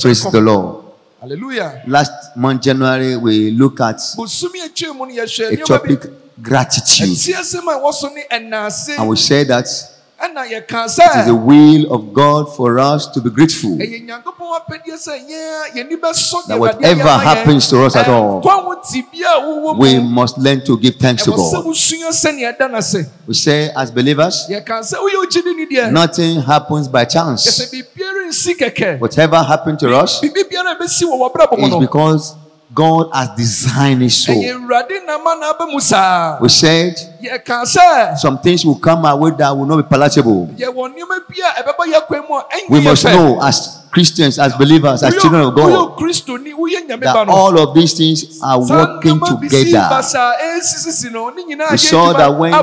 Praise the Lord. hallelujah Last month, January, we look at bosumi atwa mu no yɛhwɛ a topic gratitude. ɛti asɛm a ɛwɔ so ne ɛnaase And we said that it is the will of God for us to be grateful. ɛyɛ nyankopɔn apɛdeɛ sɛ yɛn yɛni bɛsɔ That whatever happens to us at all, nkwa ho ti bi a wowɔ We must learn to give thanks to God. wosua sɛnea ɛda no ase We say, as believers, yɛka sɛ woyɛ ogyidi ni deɛ nothing happens by chance. biribiara nsi kɛkɛ Whatever happened to us biribi biara a ɛbɛsi wɔ w'abrabɔ mu is because God has designed it so. ɛyɛ awurade nama na aba mu saa We said some things will come our way that will not be palatable. yɛwɔ nneɛma bi a ɛbɛba yɛ kwan mu a ɛnyɛ We must know as Christians, as believers, as children of God, woyɛ kristoni woyɛ nyame that all of these things are working nneɛma bi si together. We saw that when A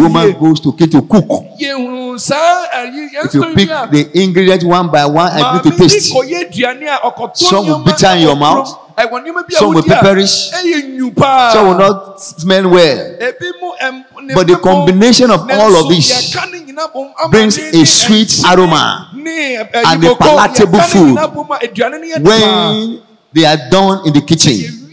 woman goes to kitchen to cook. ayi eh, If you pick the ingredients one by one and bi to taste, kɔyɛ aduane a ɔkɔtɔ Some will bitter in your mouth. Some will perish. Some will not smell well. But the combination of all of this brings a sweet aroma and a palatable food when they are done in the kitchen.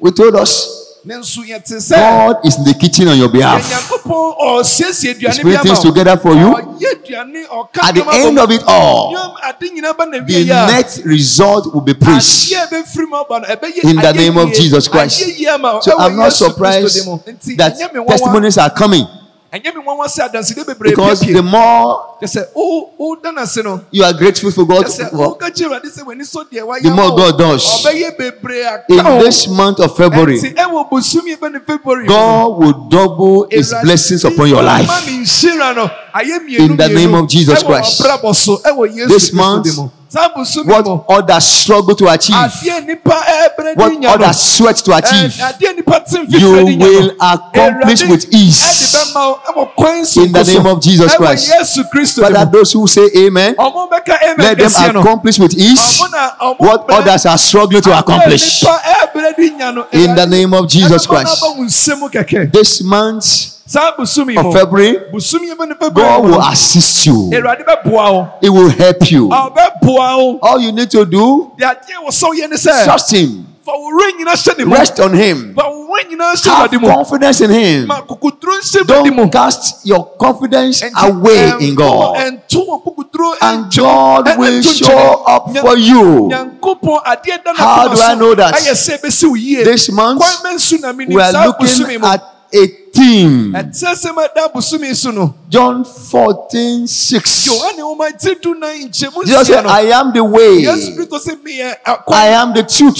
We told us ne nso yɛte sɛ God is in the kitchen on your behalf. Oh, aduane Spirit bi things together for you. Oh, aduane oh, ɔka At the end of it all, Nneɛma- ade nyinaa ba na the net result will be praise. adeɛ a ɛbɛfiri mu aba no, ɛbɛyɛ In the name of. Jesus Christ. Ayɛ yie ama wo. So I'm not surprised din mu. Nti, that ɛnyɛ me nwanwa- testimonies are coming ɛnyɛ me nwanwa sɛ adansede bebree because the more Kyerɛ sɛ, wo- woda no ase no, you are grateful for God, for- woka kyerɛ Awurade sɛ w'ani sɔ deɛ wayɛ The more. God does. Aka in this month of February, Ɛnti, ɛwɔ bosomi bɛ ne February mu no, God will double His blessings upon your life. ne nhyira no, ayɛ mmienu In the name of Jesus Christ. ɔbrabɔ so, ɛwɔ Yesu This month, din mu. Saa bosomi What others struggle to achieve, ɛɛbrɛ what others sweat to achieve, nipa te you mfifire di nya no, will accomplish with ease. Ɛde bɛma wo ɛwɔ kwan so In the name of Jesus Christ. Father, those who say Amen, Ɔmo bɛka amen let them accomplish with ease Ɔmo na- ɔmo what others are struggling to accomplish. nipa ɛɛbrɛ di nya no, In the name of Jesus Christ. n'aba wo nsam kɛkɛ. This month of February, bosomi bɛ ne February God will assist you, Awurade bɛboa wo. He will help you. All you need to do, deɛ adeɛ wɔ sɛ woyɛ ne sɛ trust Him, fa wo werɛ nyina hyɛ ne mu rest on Him, fa wo werɛ nyinaa hyɛ have confidence in Him. ma kokoduro nhyɛ Awurade Don't cast your confidence away in God, ɛnto wɔ kokoduro and God will show up for you. nyankopɔn adeɛ da no How do I know that? ayɛ sɛ ɛbɛsi wo yie This month, kwan bɛnsu na menim we are looking at a theme. ɛtɛ sɛ mɛda bosome so no John 14 6. yohane woma ti du na nkyɛmu Jesus said, I am the way, yesu kristo sɛ meyɛ I am the truth,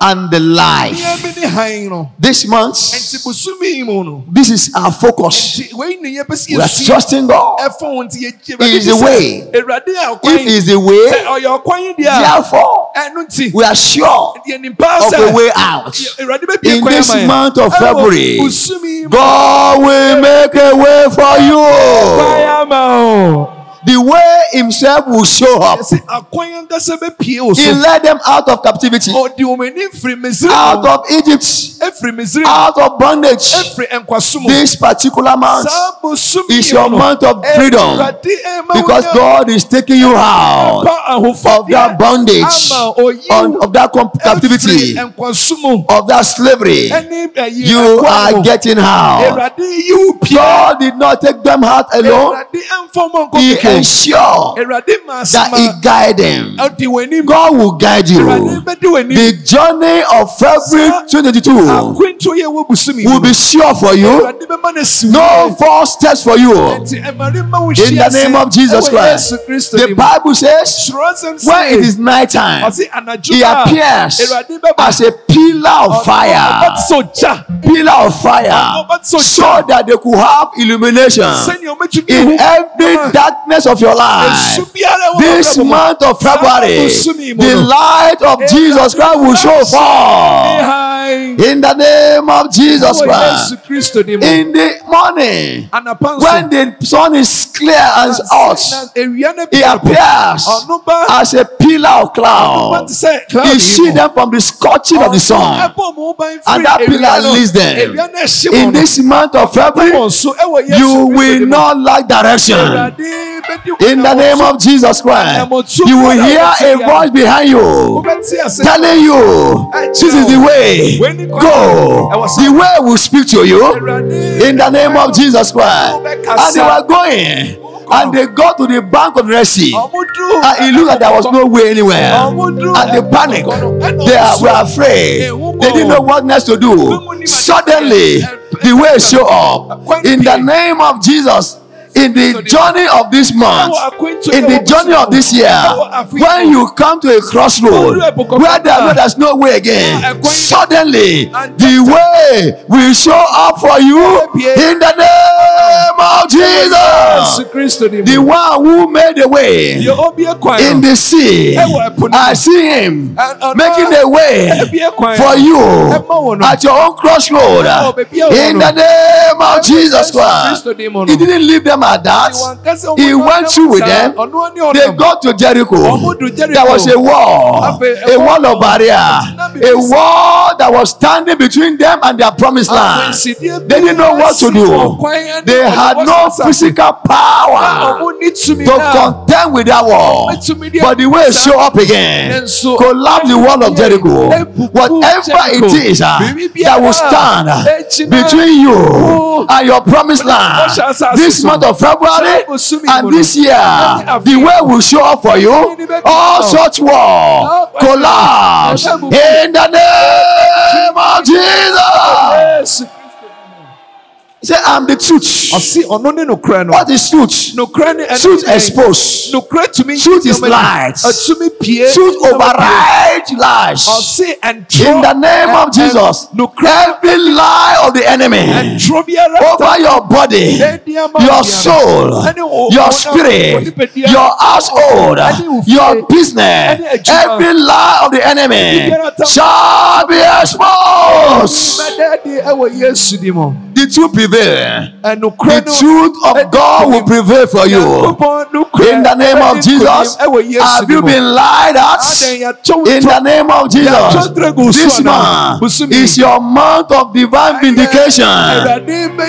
and the life. me ne han no This month, nti bosome yi mu no this is our focus. We are trusting God. ɛfa wo nti yɛgye He is the way. If He is the way, ɔyɛ ɔkwan yi therefore, we are sure of a way out. In this month of February, bosome yi mu God will make a way for you. The way Himself will show up. yɛsɛ akwan ankasa bɛpie wo He led them out of captivity, ɔde wɔn ani firi misiri out of Egypt, efiri misiri mu. Out of bondage. efiri nkwaso mu. This particular month is your month of freedom. Awurade ɛma wo because God is taking you out of that bondage, ama oyi on, wo of that captivity, efiri nkwaso mu. of that slavery. You are getting out. Awurade yi wo pie God did not take them out alone. Awurade ɛmfa mo nkɔ He ensured Ma that He guide them. ɔdi wɔn anim God will guide you. bɛdi wɔn anim The journey of February 2022 akwantuo yɛ wɔ busumi will be sure for you. No false steps for you. nti Awurade ma wo In the name of Jesus Christ. The Bible says when it is night time, He appears as a pillar of fire. Pillar of fire. So that they could have illumination in every darkness of your life. This month of February, Saa bosome mu the light of Jesus Christ will show forth. In the name of Jesus Christ. di mu In the morning, when the sun is clear as us, he appears as a pillar of cloud. He yi them from the scorching of the sun. Ɛbɔ ɔmo ban And that pillar leads them. ewia no ɛhye In this month of February, Wɔn so ɛwɔ Yesu you will not lack direction. In the name of Jesus Christ, you will hear a voice behind you telling you this is the way. Go. The way will speak to you in the name of Jesus Christ. And they were going and they got to the bank of Sea. And it looked like there was no way anywhere. And they panic. They were afraid. They didn't know what next to do. Suddenly, the way show up. In the name of Jesus, in the journey of this month, in the journey of this year, when you come to a crossroad where there no, there's no way again, suddenly the way will show up for you in the name of Jesus. The one who made the way Deɛ obie kwan in the sea. I see him making a way for you at your own crossroad. In the name of Jesus Christ. He didn't leave them at that. He went through with them. They got to Jericho. There was a wall, a wall of barrier, a wall that was standing between them and their promised land. They didn't know what to do. They had no physical power to contend with that wall. But the way show up again, collapse the wall of Jericho. Whatever it is uh, that will stand uh, between you and your promised land, this month of February and this year, the way will show up for you. All such wall collapse in the name of Jesus. Say, I'm the truth. ɔsi ɔno ne nukurɛ no What is truth? nukurɛ ne ɛne Truth ne- exposed. nukurɛ tumi Truth is light. ni. ɛtumi pie Truth override lies. ɔsi ɛntrɔ In the name of ɛ- ɛ- Jesus, nukurɛ every lie of the enemy ɛntrɔ biara over your body, your soul, your spirit, your household, your business, every lie of the enemy shall be exposed. mɛdɛɛde ɛwɔ yesu di mu The truth prevail. The truth of God will prevail for you. In the name of Jesus, have you been lied at? In the name of Jesus, this month is your month of divine vindication.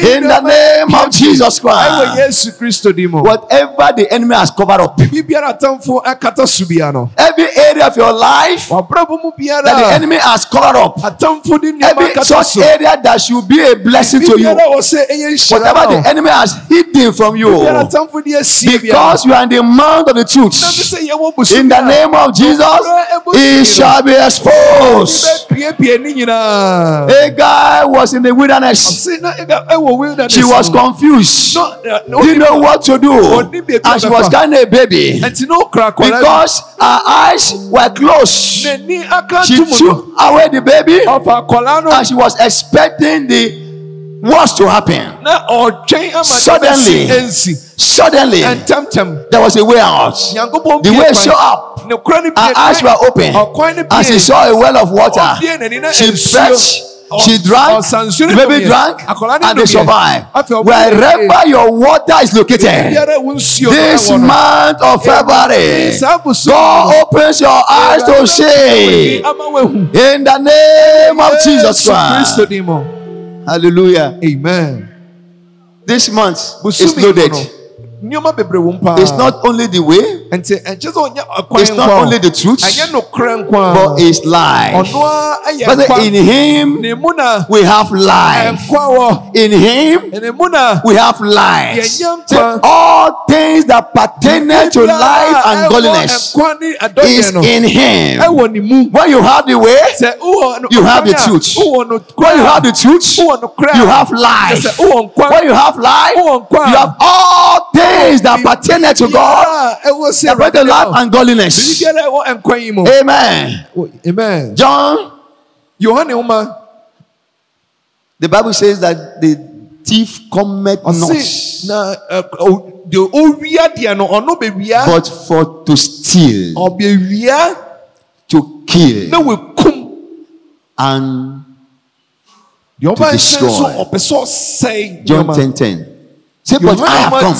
In the name of Jesus. Christ, yesu kristo di mu whatever the enemy has covered up, bibiara atamfo ɛkata so bia no every area of your life that the enemy has covered up, atamfo de nneɛma every such area that should be a blessing to you, bibiara wɔ sɛ ɛyɛ nhyira whatever the enemy has hidden from you, bibiara atamfo de asie biara because you are in the month of the truth. sɛ yɛwɔ busu In the name of Jesus, it shall be exposed. A guy was in the wilderness. ɔse na ɛga ɛwɔ wilderness She was confused. Uh, Didn't know what to do. And she was carrying a baby. ɛnti na ɔkura Because her eyes were closed. bi n'ani aka She to mu no took away the baby ɔfa akwadaa no and she was expecting the worst to happen. Suddenly. nneɛma si ɛnsi Suddenly, there was a way out. The way showed up. Her eyes were open. And she saw a well of water. ɔbie n'ani na She fetched, she drank, the baby drank, and they survived. Afei, ɔbaa ne Wherever your water is located, biara wo nsuo no this month of February, God opens your eyes to see. In the name of Jesus Christ. Hallelujah. amen This month is loaded. No nneɛma bebree wɔ mu paa It's not only the way, nti ɛnkyɛ sɛ ɔnyɛ ɔkwan uh, it's not only the truth, ɛnyɛ nokorɛ nkwa. but it's life. ɔno a ɛyɛ But in Him, ne mu na we have life. In Him, ne mu na we have life. Yɛnyɛ nkwa. Say, all things that pertain to life and godliness is in Him. ɛwɔ ne mu. When you have the way, sɛ wowɔ no You have the truth. when you have the truth, wowɔ nokorɛ a, you have life. sɛ wowɔ nkwa. When you have life, you have all things things that pertain to God, about the life and godliness. Amen. Amen. John, the Bible says that the thief cometh not. But for to steal, to kill, No, we come and to destroy. John ten ten. Say, but I have come.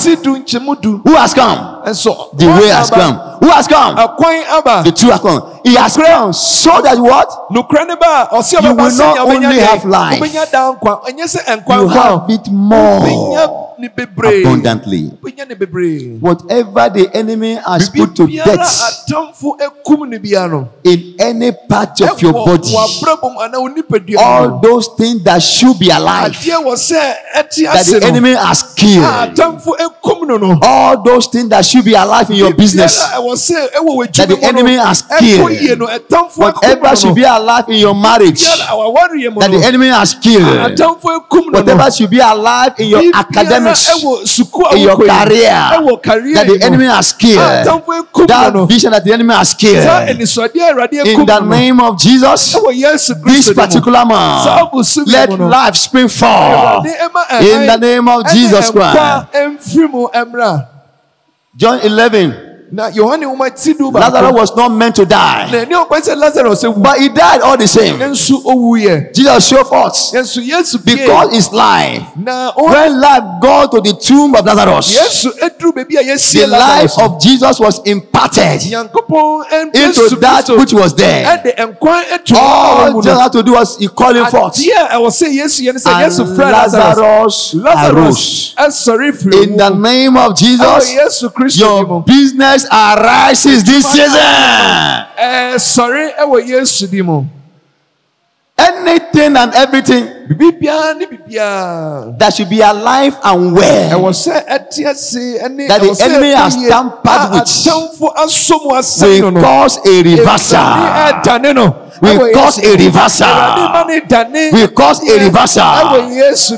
Who has come? Nso The way has come. Who has come? The truth has come. He has come so that what? nukura ne ba ɔsi You will not only have life. ɔbɛnya da nkwa ɛnyɛ sɛ nkwa You have it more abundantly. ɔbɛnya ne bebree Whatever the enemy has put to death atamfo ekum ne bia no in any part of your body, w'abrabom anaa onipadua all those things that should be alive, adeɛ wɔ sɛ that the enemy has ah, killed, no no all those things that that be alive in your business. That the enemy has killed. Whatever should be alive in your marriage. That the enemy has killed. Whatever should be alive in your academics. In your career. That the enemy has killed. That vision that the enemy has killed. In the name of Jesus. This particular man. Let life spring forth. In the name of Jesus Christ. John 11, na yohane nwoma ti du Lazarus was not meant to die, na ɛni ɔkwan sɛ lazarus ewu but he died all the same. nso owu yɛ Jesus showed forth. Nso yesu bie. Because his life, when life got to the tomb of Lazarus, yesu eduru beebi a the life of Jesus was imparted into that which was there. ɛde nkwan etu All Jesus had to do was he called him forth. adeɛ a ɛwɔ sɛ yesu yɛ ne And lazarus. Lazarus arose. In the name of Jesus, your mu Jesus arises this season. Ẹ sọ̀rí ẹ wọ Yéésù dì mú. Anything and everything. That should be alive and well. Ẹ wọ sẹ. That the enemy has tampered with. Àtẹ̀wò asọ́mu asẹ́yìn nù. Cause a reversal. Will cause a reversal. Awurade ma ne dane Will cause a reversal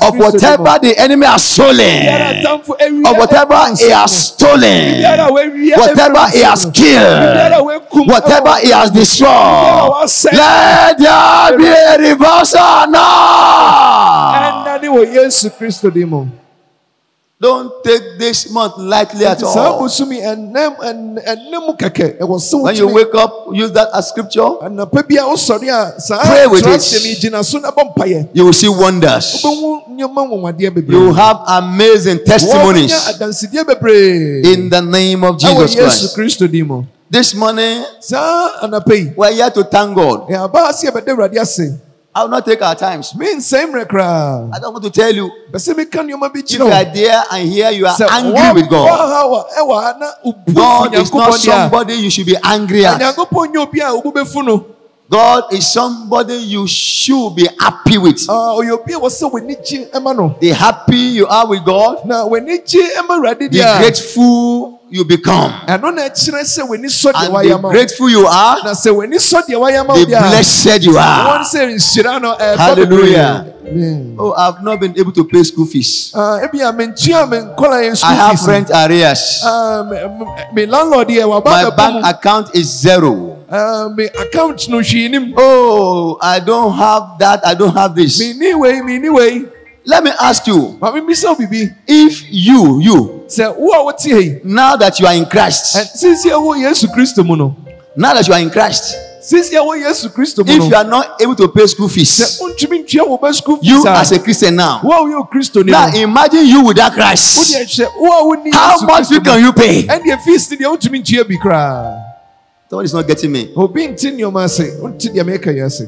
of whatever the enemy has stolen, of whatever he has stolen, whatever he has killed, whatever he has destroyed. Let there be a reversal now. Don't take this month lightly at all. bosom yi ɛnam ɛn- ɛnam kɛkɛ ɛwɔ sɛ When you wake up, use that as scripture. anapa bi a wosɔre a saa Pray with it. asɛm yi gyina so na bɔ mpayɛ You will see wonders. wobɛhu nneɛma nwanwadeɛ bebree You will have amazing testimonies Wɔbɛnya adansedie bebree in the name of Jesus Christ. kristo din mu This morning, yi we're here to thank God. I will not take our times. Me and same record. I don't want to tell you. Bɛsɛ mi ka nneɛma bi kyerɛ. If you are there and here you are angry one, with God. Sɛ God is not somebody you should be angry at. God is somebody you should be happy with. Oyobi was so when The happy you are with God. Na when The grateful you become. Ẹnu na ekyirẹ sẹ wẹni sọ diẹ wa yamma. And the grateful you are. Na sẹ wẹni sọ diẹ wa yamma. The blessed you are. Wọ́n sẹ nsira nọ ẹ fọ́ mi prayer. Oh, I have not been able to pay school fees. Ah, ebi uh, àmì ntí àmì nkọ́lá yẹn school fees. I have rent arrears. Ah, mi landlord yẹ wà bá bẹ̀ bọ́ mu. My bank account is zero. Ah, My account no ṣì ní. Oh, I don't have that, I don't have this. Mi níwèé, mi níwèé. Let me ask you. Màmí mi sọ bìbí. If you, you. Sɛ wo a wote yi, now that you are in Christ, sisi a wo Yesu Kristo mu no, now that you are in Christ, sisi a wo Yesu Kristo mu if you no, are not able to pay school sɛ fees, wontumi ntua wo ba school you fees as a, Christian now, wo a woyɛ Kristo ni now no, imagine you without wo Christ. deɛ hyɛ wo a wonni How Yesu much fee Kristo can mu. you pay? Ɛndeɛ fees ni deɛ wontumi ntua bi koraa. Someone is not getting me. Obi nti nneɛma ase, wonti deɛ meka yi ase.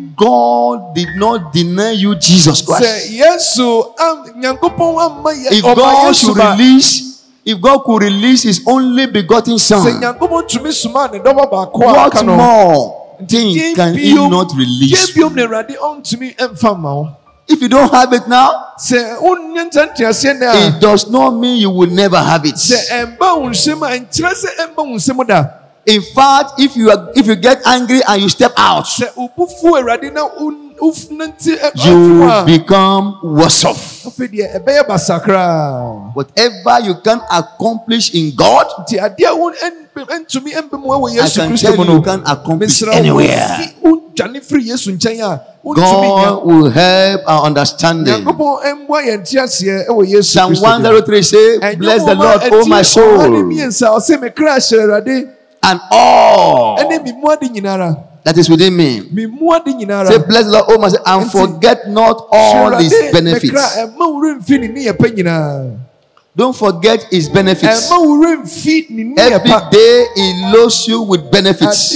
God did not deny you Jesus Christ, Yesu am Nyankopɔn amma yɛ if God should release, if God could release His only begotten Son, Nyankopɔn tumi soma ne dɔbɔ baako a what more thing can He not release? biom na Awurade ɔntumi mfa mma wo. If you don't have it now, Sɛ wonnya nta nteaseɛ na a it does not mean you will never have it. Sɛ ɛmba wo nsɛm a nkyerɛ sɛ ɛmba wo nsɛm da. In fact, if you are, if you get angry and you step out, Sɛ wobu fu Awurade na wo- wonante ɛ- you a, become worse off. Whatever you can accomplish in God, I can tell you you can accomplish anywhere. God will help our understanding. Psalm 103 says, Bless the Lord, O my soul, and all that is within me. Say, Bless the Lord, O my soul, and forget not all his benefits. Don't forget his benefits. Every day he loads you with benefits.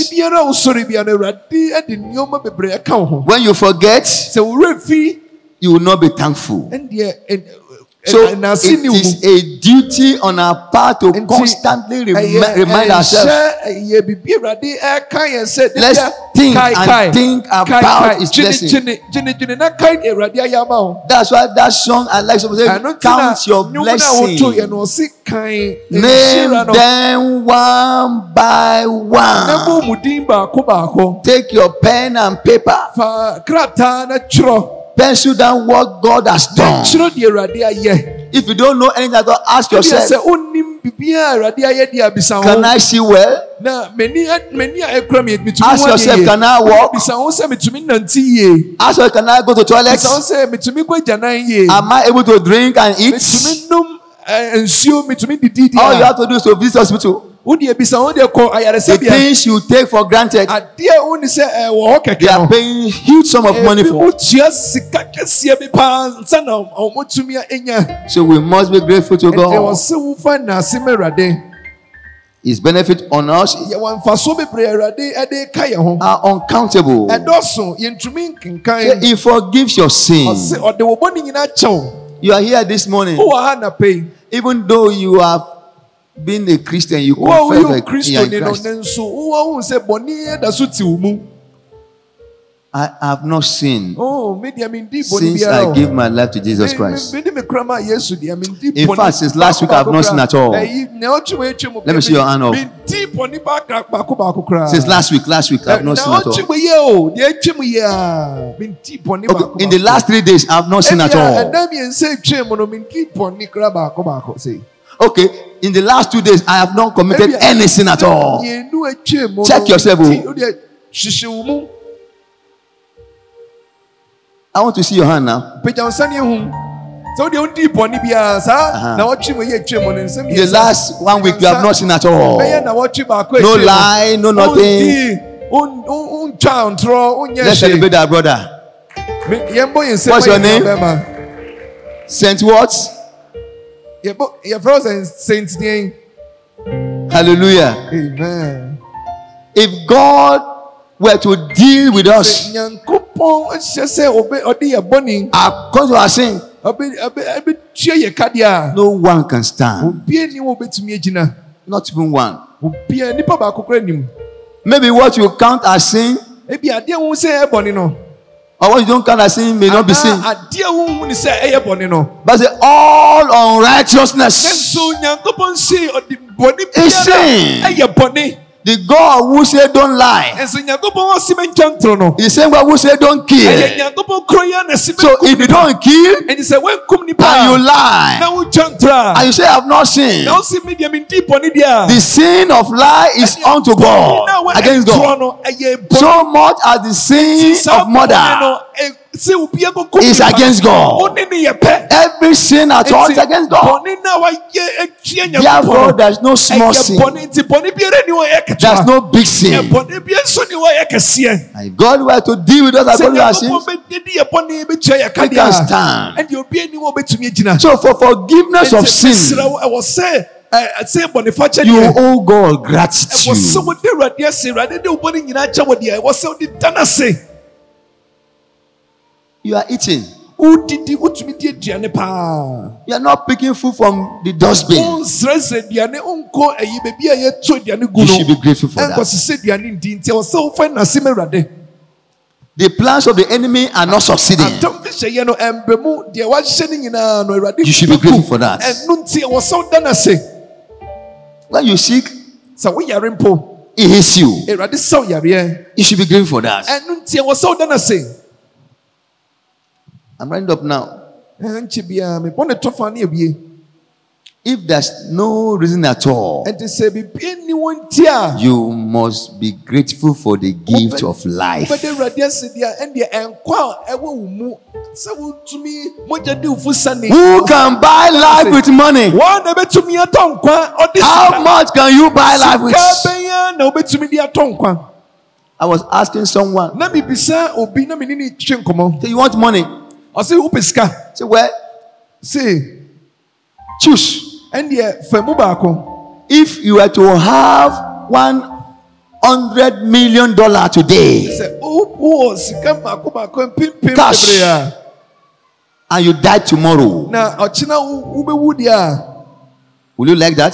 When you forget, you will not be thankful. So it is a duty on our part to constantly remind ourselves. Let's think and think about His blessing. That's why that song I like. Someone say, "Count your blessings, name them one by one. Take your pen and paper." Pencil down what God has done. If you don't know anything all, ask yourself. Can I see well? Ask yourself, can I walk? Ask yourself, can I go to toilet? Am I able to drink and eat? All you have to do is to visit hospital. The things you take for granted, they are paying huge sum of money for. So we must be grateful to God. His benefit on us are uncountable. He forgives your sins. You are here this morning. Even though you have being a Christian, you confess that Christian in Christ. I have not sinned oh, since I gave my life to Jesus Christ. In fact, since last week I have not sinned at all. Let me see your hand up. Since last week, last week I have not sinned at all. Okay, in the last three days I have not sinned at all. Okay, in the last two days, I have not committed any sin at all. Check yourself. Oh. I want to see your hand now. So the only boni bia sa na watch me ye twem no nsem The last one week you have not seen at all. No lie, no nothing. Let's celebrate our brother. What's your name? Saint what? Your brothers and saints sɛntineɛn hallelujah amen if god were to deal with us. Nyankopɔn ɛhyɛ sɛ ɔbɛ. According to our sin. No one can stand. Not even one. Maybe what you count as sin. Ebi adeɛ wo sɛ ɛbɔ ni or what you don't count as sin may not be sin. adeɛ huhun ni sɛ ɛyɛ bɔnni no. but say all unrighteousness. ɛnso nyankopɔn se ɔdi bɔnni biara ɛyɛ bɔnni. The God who say don't lie. The same God who say don't kill. So if you don't kill and you lie. And you say I have not sinned, the sin of lie is unto God against God. So much as the sin of murder is against God. Every sin at all is against God. Therefore, there's no small sin. There's no big sin. And if God were to deal with us according to our sins, we can stand. So, for forgiveness of sin, you owe oh God gratitude. you are eating. Wodidi wotumi di aduane paa. You are not picking food from the dustbin. O nsirasira aduane o nko eyi beebi a yɛ to. You should be grateful for that. Nkɔsisi aduane di nti ɔsɛ ofe nase mewurade. The plans of the enemy are not succeeding. Atamfihyɛ yɛ no mbɛmu deɛ wahyɛ ne nyinaa no awurade. You should be grateful for that. Ɛnu nti ɔsɛ ɔda n'ase. When you seek. Sɛ woyare mpo. It hits you. Awurade sɛ ɔyareɛ. You should be grateful for that. Ɛnu nti ɔsɛ ɔda n'ase. I'm writing up now. If there's no reason at all, you must be grateful for the gift of life. Who can buy life with money? How much can you buy life with? I was asking someone. So you want money? Ɔse wopɛ sika. Say, Well, se choose. ɛndeɛ fa mu baako. If you were to have one hundred million dollar today sɛ wo- wowɔ sika baako baako mpempem Cash. and you die tomorrow, na ɔkyena wo- wobɛwu deɛ a. Will you like that?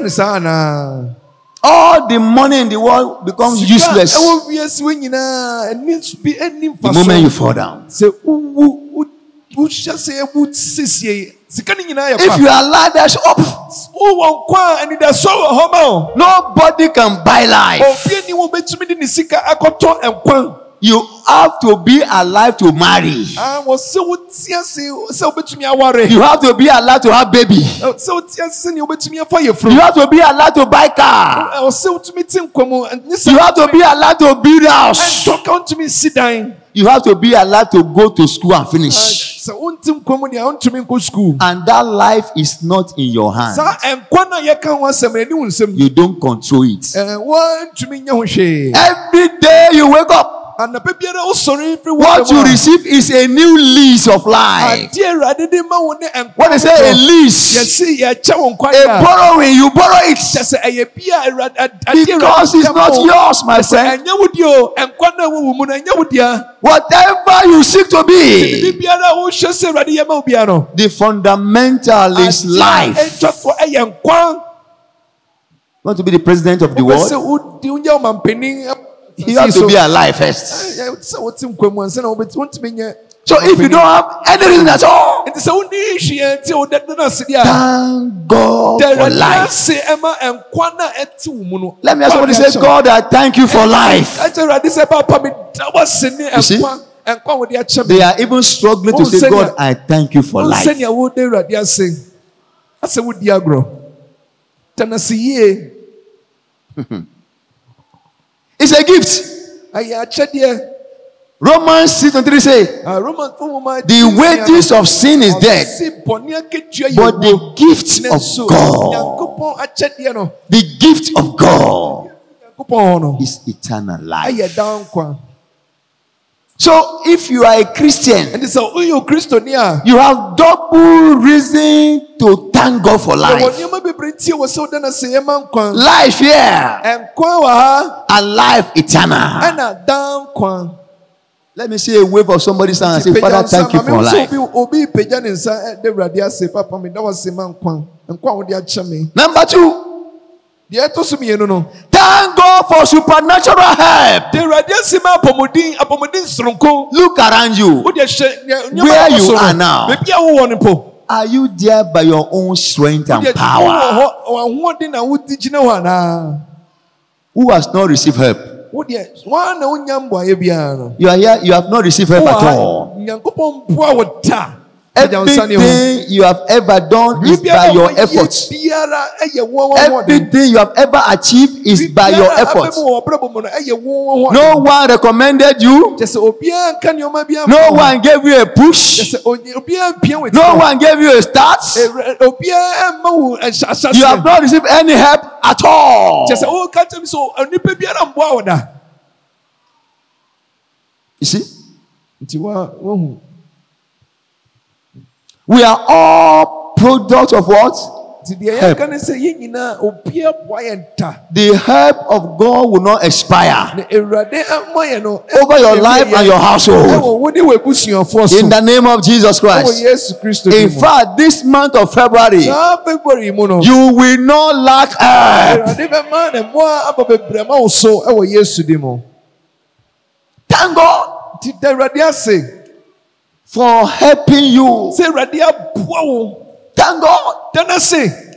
ne saa anaa all the money in the world becomes useless. The moment you fall down. If you are alive, up. Nobody can buy life you have to be alive to marry. àwọn ṣé o tiẹ́ sí ṣé o bẹ tún mi awárẹ̀. you have to be alive to have baby. ṣé o tiẹ́ sí ni o bẹ tún mi fọ yẹ̀fọ́. you have to be alive to buy car. ṣé o tún mi ti nǹkan mu. you have to be alive to build house. tọ́ka tún mi sí dan. you have to be alive to go to school and finish. sɛ wontim kɔn mu ni a wontumi nkɔ school. and that life is not in your hand. saa nkwan a yɛka ho asɛm na ɛni wo nsɛm. you don't control it. ɛɛ wɔntumi nyɛ ho hwee. every day you wake up. Anapa biara wosɔre firi what you receive is a new lease of life. adeɛ awurade de ma wo ne they say a lease, yɛse yɛkyɛ wo nkwa a borrowing, you borrow it. Sɛ ɛyɛ bia awurade ad- adeɛ because it's not yours, my friend. ɛnyɛ wo deɛ o nkwa no a ɛwɔ wo mu no ɛnyɛ wo dea Whatever you seek to be, biara a wohyɛ sɛ awurade yɛ ma wo bia no. the fundamental is life. ɛtwafoɔ ɛyɛ nkwa You want to be the president of the world? You have to be alive first. Eh, sɛ wote nkwa mu ansa na wobɛti- wontumi nyɛ So if you don't have any reason at all, nti sɛ wonni hwee nti wodada no ase deɛ a thank God for life. ase ɛma nkwa no a ɛte wo mu no Let me ask somebody say, God, I thank you for life. ɛkyɛ awurade sɛ papa meda wase ne You see? nkwa nkwa wode akyɛ me They are even struggling to say, God, I thank you for life. It's a gift. Romans 6 and 3 say, The wages of sin is death, but the gift of God, the gift of God is eternal life. Ɛyɛ daa nkwa So if you are a Christian, ɛnti sɛ woyɛ okristoni a you have double reason to thank God for life. nneɛma bebree ntie wɔ sɛ woda no ase yɛma nkwa Life here wɔ and life eternal. ɛna daa nkwa Let me see a wave of somebody's hand and say, Father, thank you for life. obi obi pagya ne nsa de awurade ase papa meda wase ma nkwa nkwa a wode akyɛ me Number two, deɛ ɛtɔ so mmienu no thank God for supernatural help. de awurade ase ma apɔmuden apɔmuden soronko Look around you. wode hyɛ nea- nneɛma Where you are now. baabi a wowɔ no mpo Are you there by your own strength and Wode- wowɔ power? hɔ ahoɔden na wode gyina hɔ anaa Who has not received help? wodeɛ woa na wonya mboayɛ biara no You are here, you have not received help Wowɔ at all. nyankopɔn mpoa wo da Everything you have ever done is by your efforts. Everything you have ever achieved is by your efforts. No one recommended you. No one gave you a push. No one gave you a start. You have not received any help at all. You see? We are all products of what? Help. yɛka ne sɛ yɛn nyinaa obiara boa yɛn ta The help of God will not expire na ewurade ɛmma yɛn no over your life and your household. ɛwɔ wo ne wɔ ebusuafoɔ so In the name of Jesus Christ. In fact, this month of February, saa february mu no you will not lack help. awurade bɛma ne mmoa aba bebree ma wo so ɛwɔ yesu di mu Thank God for helping you. Thank God da no ase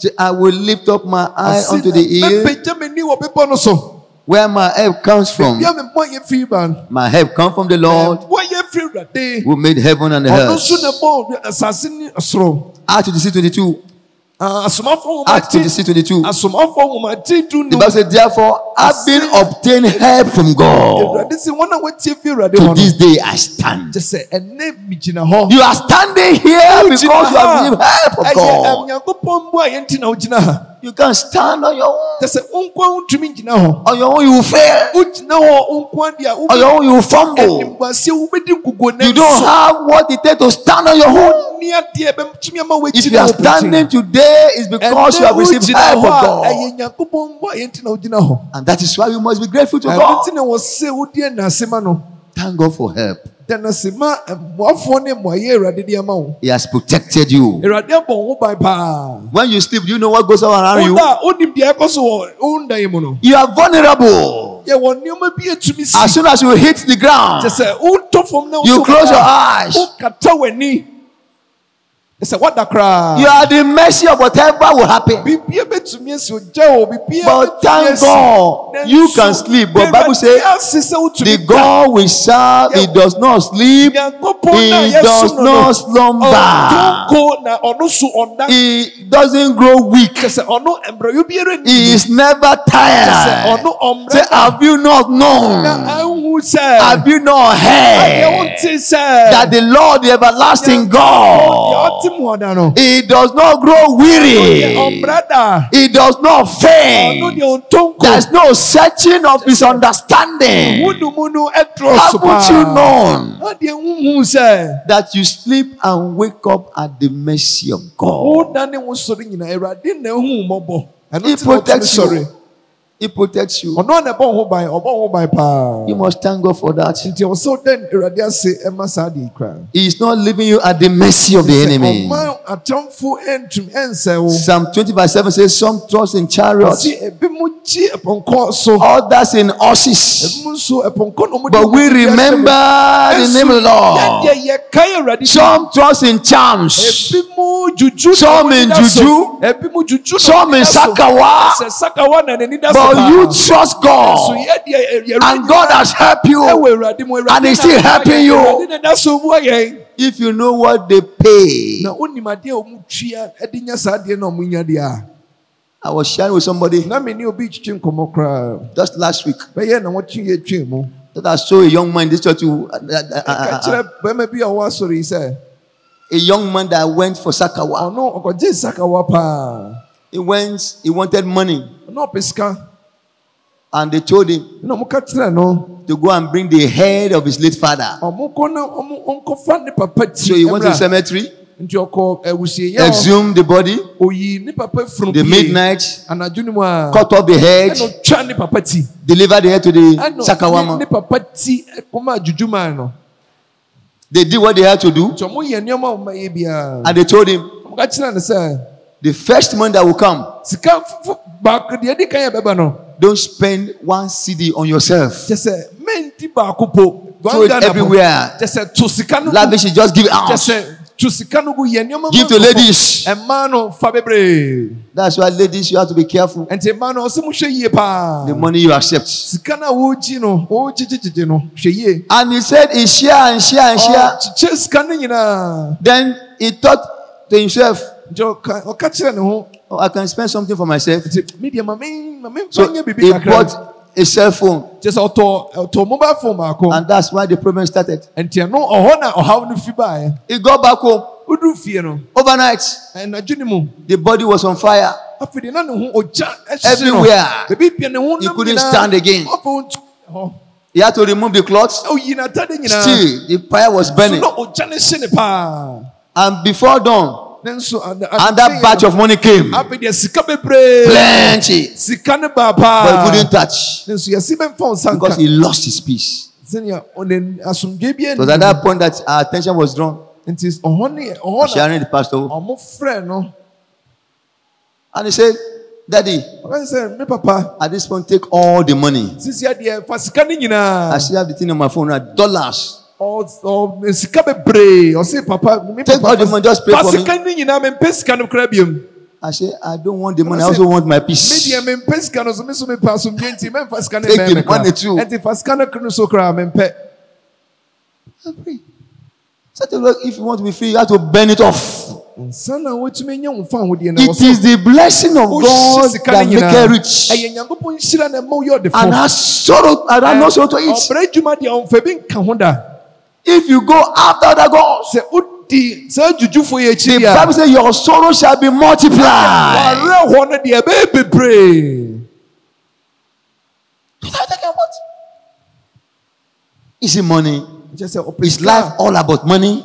ɛnyɛ nwoma ɛti ɔha ne duonum baako Say, I will lift up my eye unto the hill mɛpagya m'ani wɔ bepɔ no so where my help comes from. bia me mmɔ yɛ firi ba no My help comes from the Lord mmɔ yɛ firi Awurade who made heaven and the earth. nso na bɔ asase Acts 26, 22. asomafo Acts twenty-six twenty-two. asomafo nwomati dunu. the bible say therefore having obtained help from God. ewurade si wọn a wetie fi ewurade hɔ to this day I stand. jese ɛnɛ mi gyina hɔ. you are standing here because you have been help of God. ɛyɛ ɛnyankunpɔn mu a yɛn ti na o gyina ha. You can stand on your own. Tẹsẹ̀ nkwa ntumi gyina hɔ. On your own you fail. O gyina hɔ nkwa di. On your own you fumble. Ẹnìmọ̀sẹ̀ wo bẹ di gugu náà. You don't have what it takes to stand on your own. Ní adìẹ bẹ tún yẹn. If you are standing today today is because you have received help of God. And that is why you must be grateful to God. Thank God for help. He has protected you. When you sleep, do you know what goes on around you? You are vulnerable. As soon as you hit the ground, you close your eyes. Wokata w'ani What the koraa You are the mercy of whatever will happen. biribia bɛtumi asi ogya wo biribia But thank. God, you can sleep. But Bible says, ase sɛ wotumi The. God we serve, He does not sleep, He does no no, not slumber, ɔntonko na ɔno so ɔnda He doesn't grow weak, kyɛ sɛ ɔno mmerɛyɛ biara nni He is never tired. Say, have you not known? Have you not heard that the Lord, the everlasting God, He does not grow weary. He does not faint. is no searching of his understanding. How Haven't you known that you sleep and wake up at the mercy of God? He protects you. He protects you. ɔno a na ɛbɔ wo ho ban ɔbɔ wo ho ban paa You must thank God for that. nti ɔwɔ sɛ woda awurade ase ɛma saa adeɛ yi koraa He is not leaving you at the mercy of the enemy. ɔma atamfo ɛntumi ɛnsɛ wo Psalm 20 verse 7 says, Some trust in chariots, ɔsi ebi mu gye ɛpɔnkɔ so others in horses. ebi mu nso ɛpɔnkɔ na ɔmo de But we di ahyɛ mu. remember the name of the Lord. Yɛdeɛ yɛkae Awurade. Some trust in charms, Ebi mu juju na Some in juju. Some in. Sakawa. Sɛ sakawa na n'ani da so But for you trust God. And God has helped you. And He's still helping you. If you know what they pay. I was sharing with somebody just last week that I saw a young man this church. Who, uh, uh, uh, a young man that went for Sakawa. Oh no, Sakawa pa. He went, he wanted money. No, Piska. And they told him to go and bring the head of his late father. So he went to the cemetery. Exhumed the body. The midnight. Cut off the head. Delivered the head to the Sakawama. They did what they had to do. And they told him the first man that will come don't spend one CD on yourself. kyɛ sɛ mɛnti baako po Throw it everywhere. kyɛ sɛ to sika no Lavish it, just give it out. sɛ to sika no gu yɛ nneɛma Give to ladies. ɛmaa no fa bebree That's why, ladies, you have to be careful. nti ɛmaa no ɔsɛ mo hwɛ yie paa The money you accept. sika no a wɔregyi no wɔregyegyegyegye no hwɛ yie And he said, he share and share and share. sika no nyinaa Then he thought to himself, Oh, I can spend something for myself. So he bought a cell phone. And that's why the problem started. He got back home. Overnight, the body was on fire. Everywhere, he couldn't stand again. He had to remove the cloth. Still, the fire was burning. And before dawn, And that batch of money came. Plenty. But he couldn't touch. Because he lost his peace. It at that point that our attention was drawn. Sharing the pastor. And he said, Daddy, at this point, take all the money. I still have the thing on my phone, dollars. Oh, sika bebree ɔsi papa mi papa fa sika ni nyinaa mi mpe sika no kura bi. I say I don't want the money. I also want my peace. Mi diẹ mi mpe sika no so mi so mi pa so mi ti mẹ nfa sika ni mẹ mi kura. Take the money too. Ẹnti fa sika no so kura mi mpẹ. If you want to be free you have to burn it off. Nsana wotumi nye nfa ahodiɛ na wɔsɔ. It is the blessing of God that make it rich. Ɛyɛ nyankunpɔ nhyira na ɛmɛ yɛ ɔdi fún. And I sorrow and I no sorrow to eat. Ɔbɛrɛ juma di àwọn fɛ bi ho da if you go after that God, sẹ o di "Juju jujufo yẹ ekyir ya. bible say your sorrow shall be multiplied. wàrẹ wọn ni diẹ bẹẹ bebree. you tell me take care money. Oh, is life all about money.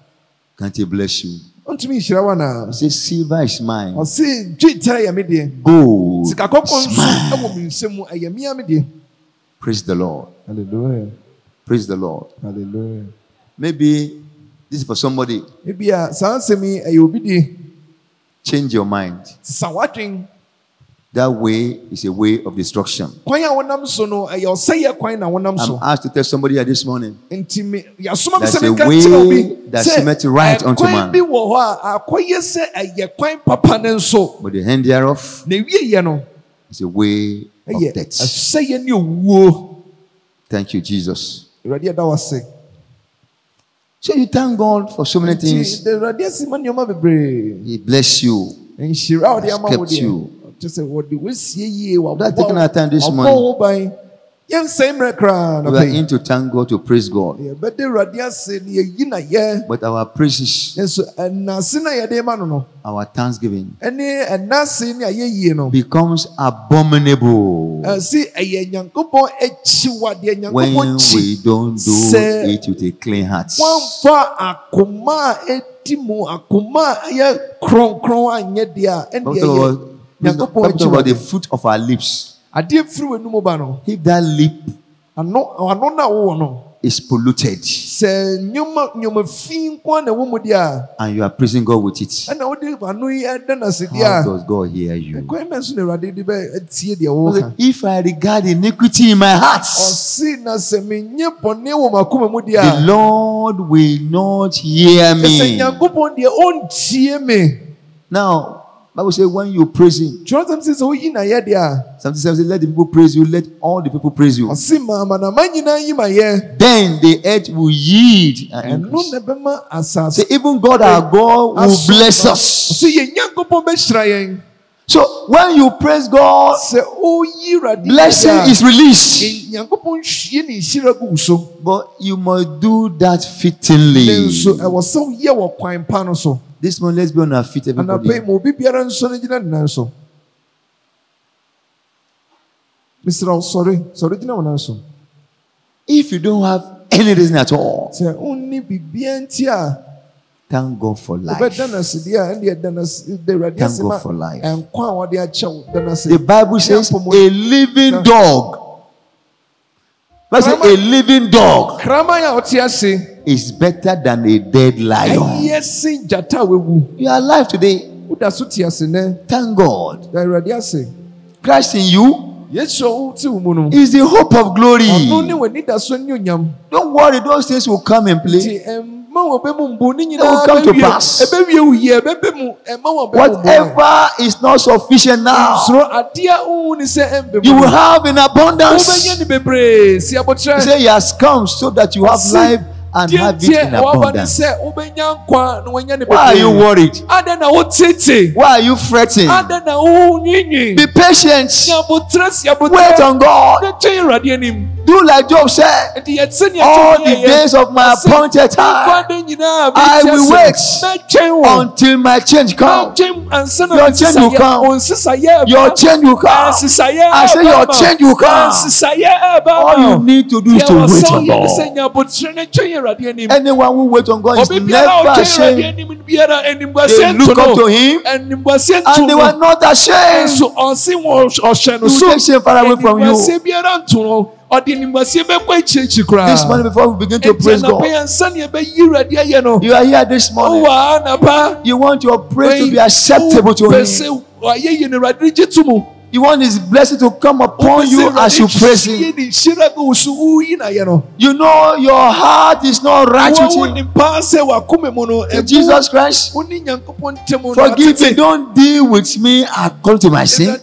Can't he bless you? ɔntumi nhyira wo naa He says, Silver is mine. ɔse dwetɛ yɛ me deɛ Gold sika kɔkɔɔ is nso mine. ɛwɔ me nsam mu ɛyɛ mea me deɛ Praise the Lord. hallelujah Praise the Lord. hallelujah Maybe this is for somebody. ebia saa nsɛm yi ɛyɛ obi deɛ Change your mind. sisa wadwen That way is a way of destruction. kwan a wɔnam so no ɛyɛ ɔsɛyɛ kwan na wɔnam I'm asked to tell somebody here this morning. nti me yasoma me There's a way that seemeth right unto man. bi wɔ hɔ a akɔyɛ sɛ ɛyɛ kwan papa ne nso But the end thereof is a way of death. ɛsɛyɛ ne owuo Thank you, Jesus. awurade ɛda wase So you thank God for so many things. awurade asi ma nneɛma bebree He bless you. ɔde kept you. Kyɛ sɛ wɔde wasie yie Without taking our time this wabɔ morning. ho ban yɛnsɛe mmerɛ koraa We are in to thank God to praise God. yɛbɛde awurade ase ne yɛyi na yɛ But our praises, nso ɛnase na yɛde ma no no our thanksgiving ɛne ɛnase ne ayɛyie no becomes abominable ɛsi ɛyɛ nyankopɔn akyiwadeɛ when nyankopɔn kyi we don't do it with a clean heart. wɔmfa akoma a ɛdi mu akoma a ɛyɛ kronkron anyɛ deɛ a ɛne nyankopɔn talk about the fruit of our lips. adeɛ firi w'anum ba no If that lip ano ano na wowɔ no is polluted sɛ nneɛma nneɛma fi nko na ɛwɔ mu deɛ a and you are praising God with it, ɛna wode ano yi ɛda ase deɛ how a does God hear you? ɛkwan mɛ nso na awurade de bɛ atie deɛ wɔwɔka If I regard iniquity in my heart, ɔse na sɛ menyɛ bɔne wɔ m'akoma mu deɛ the a Lord will not hear ɛsɛ me. nyankopɔn deɛ ɔntie me Now, Bible says when you praise him. Something says, Let the people praise you, let all the people praise you. Then the earth will yield and increase. Say, even God our God will bless us. So when you praise God, blessing is released. But you must do that fittingly. This one, let's be on our feet, everybody. anapɛ ma obi biara nso no gyina ne nan so mesrɛ wo sɔre sɔre gyina wo nan so If you don't have any reason at all, sɛ wonni biribia nti a thank God for life. wobɛda no ase deɛ a ɛneɛ da no ase da awurade Thank ase God ma for life. ɛnkwa a wɔde akyɛw da no ase The Bible says a living dog. Say a living dog kraman a ɔte ase is better than a dead lion. ɛyɛ sen gyata a wawu You are alive today. woda so te ase nɛ Thank God. da awurade ase Christ in you, is the hope of glory. Don't worry, those things will come in play. They will come to pass. Whatever is not sufficient now, you will have in abundance. He said, He has come so that you have life and have it in abundance. Why are you worried? Why are you fretting? Be patient. Wait on God. Do like Job said, all the days of my appointed time, I will wait until my change comes. Your change will come. Your change will come. I say your change will come. All you need to do is to wait on God. Anyone who waits on God is never ashamed. They look up to Him and they were not ashamed. To take shame far away from you. This morning, before we begin to praise God, you are here this morning. You want your praise to be acceptable to Him. You want His blessing to come upon you as you praise Him. You know your heart is not right with Him. Jesus Christ, forgive me. Don't deal with me according to my sin.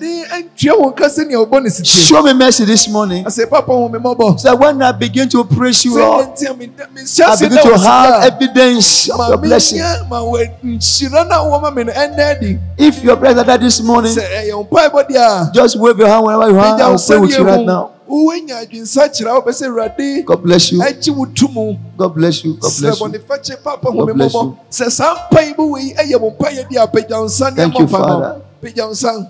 Show me mercy this morning. So when I begin to praise you, Lord, I begin to have evidence of your blessing. If your prayer that this morning, just wave your hand wherever you are and say with you right now. God bless you. god bless you god bless you god bless you Thank you, Father. homemmɔbɔ sɛ saa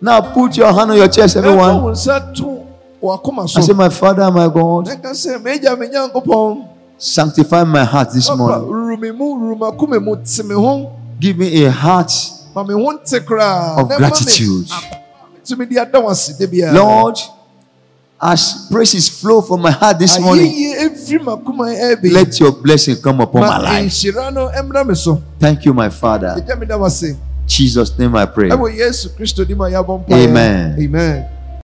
now put your hand on your chest everyone i say my father my god sanctify my heart this morning give me a heart of gratitude Lord, as praises flow from my heart this morning, let your blessing come upon my life. Thank you, my Father. Jesus' name I pray. Amen. Amen.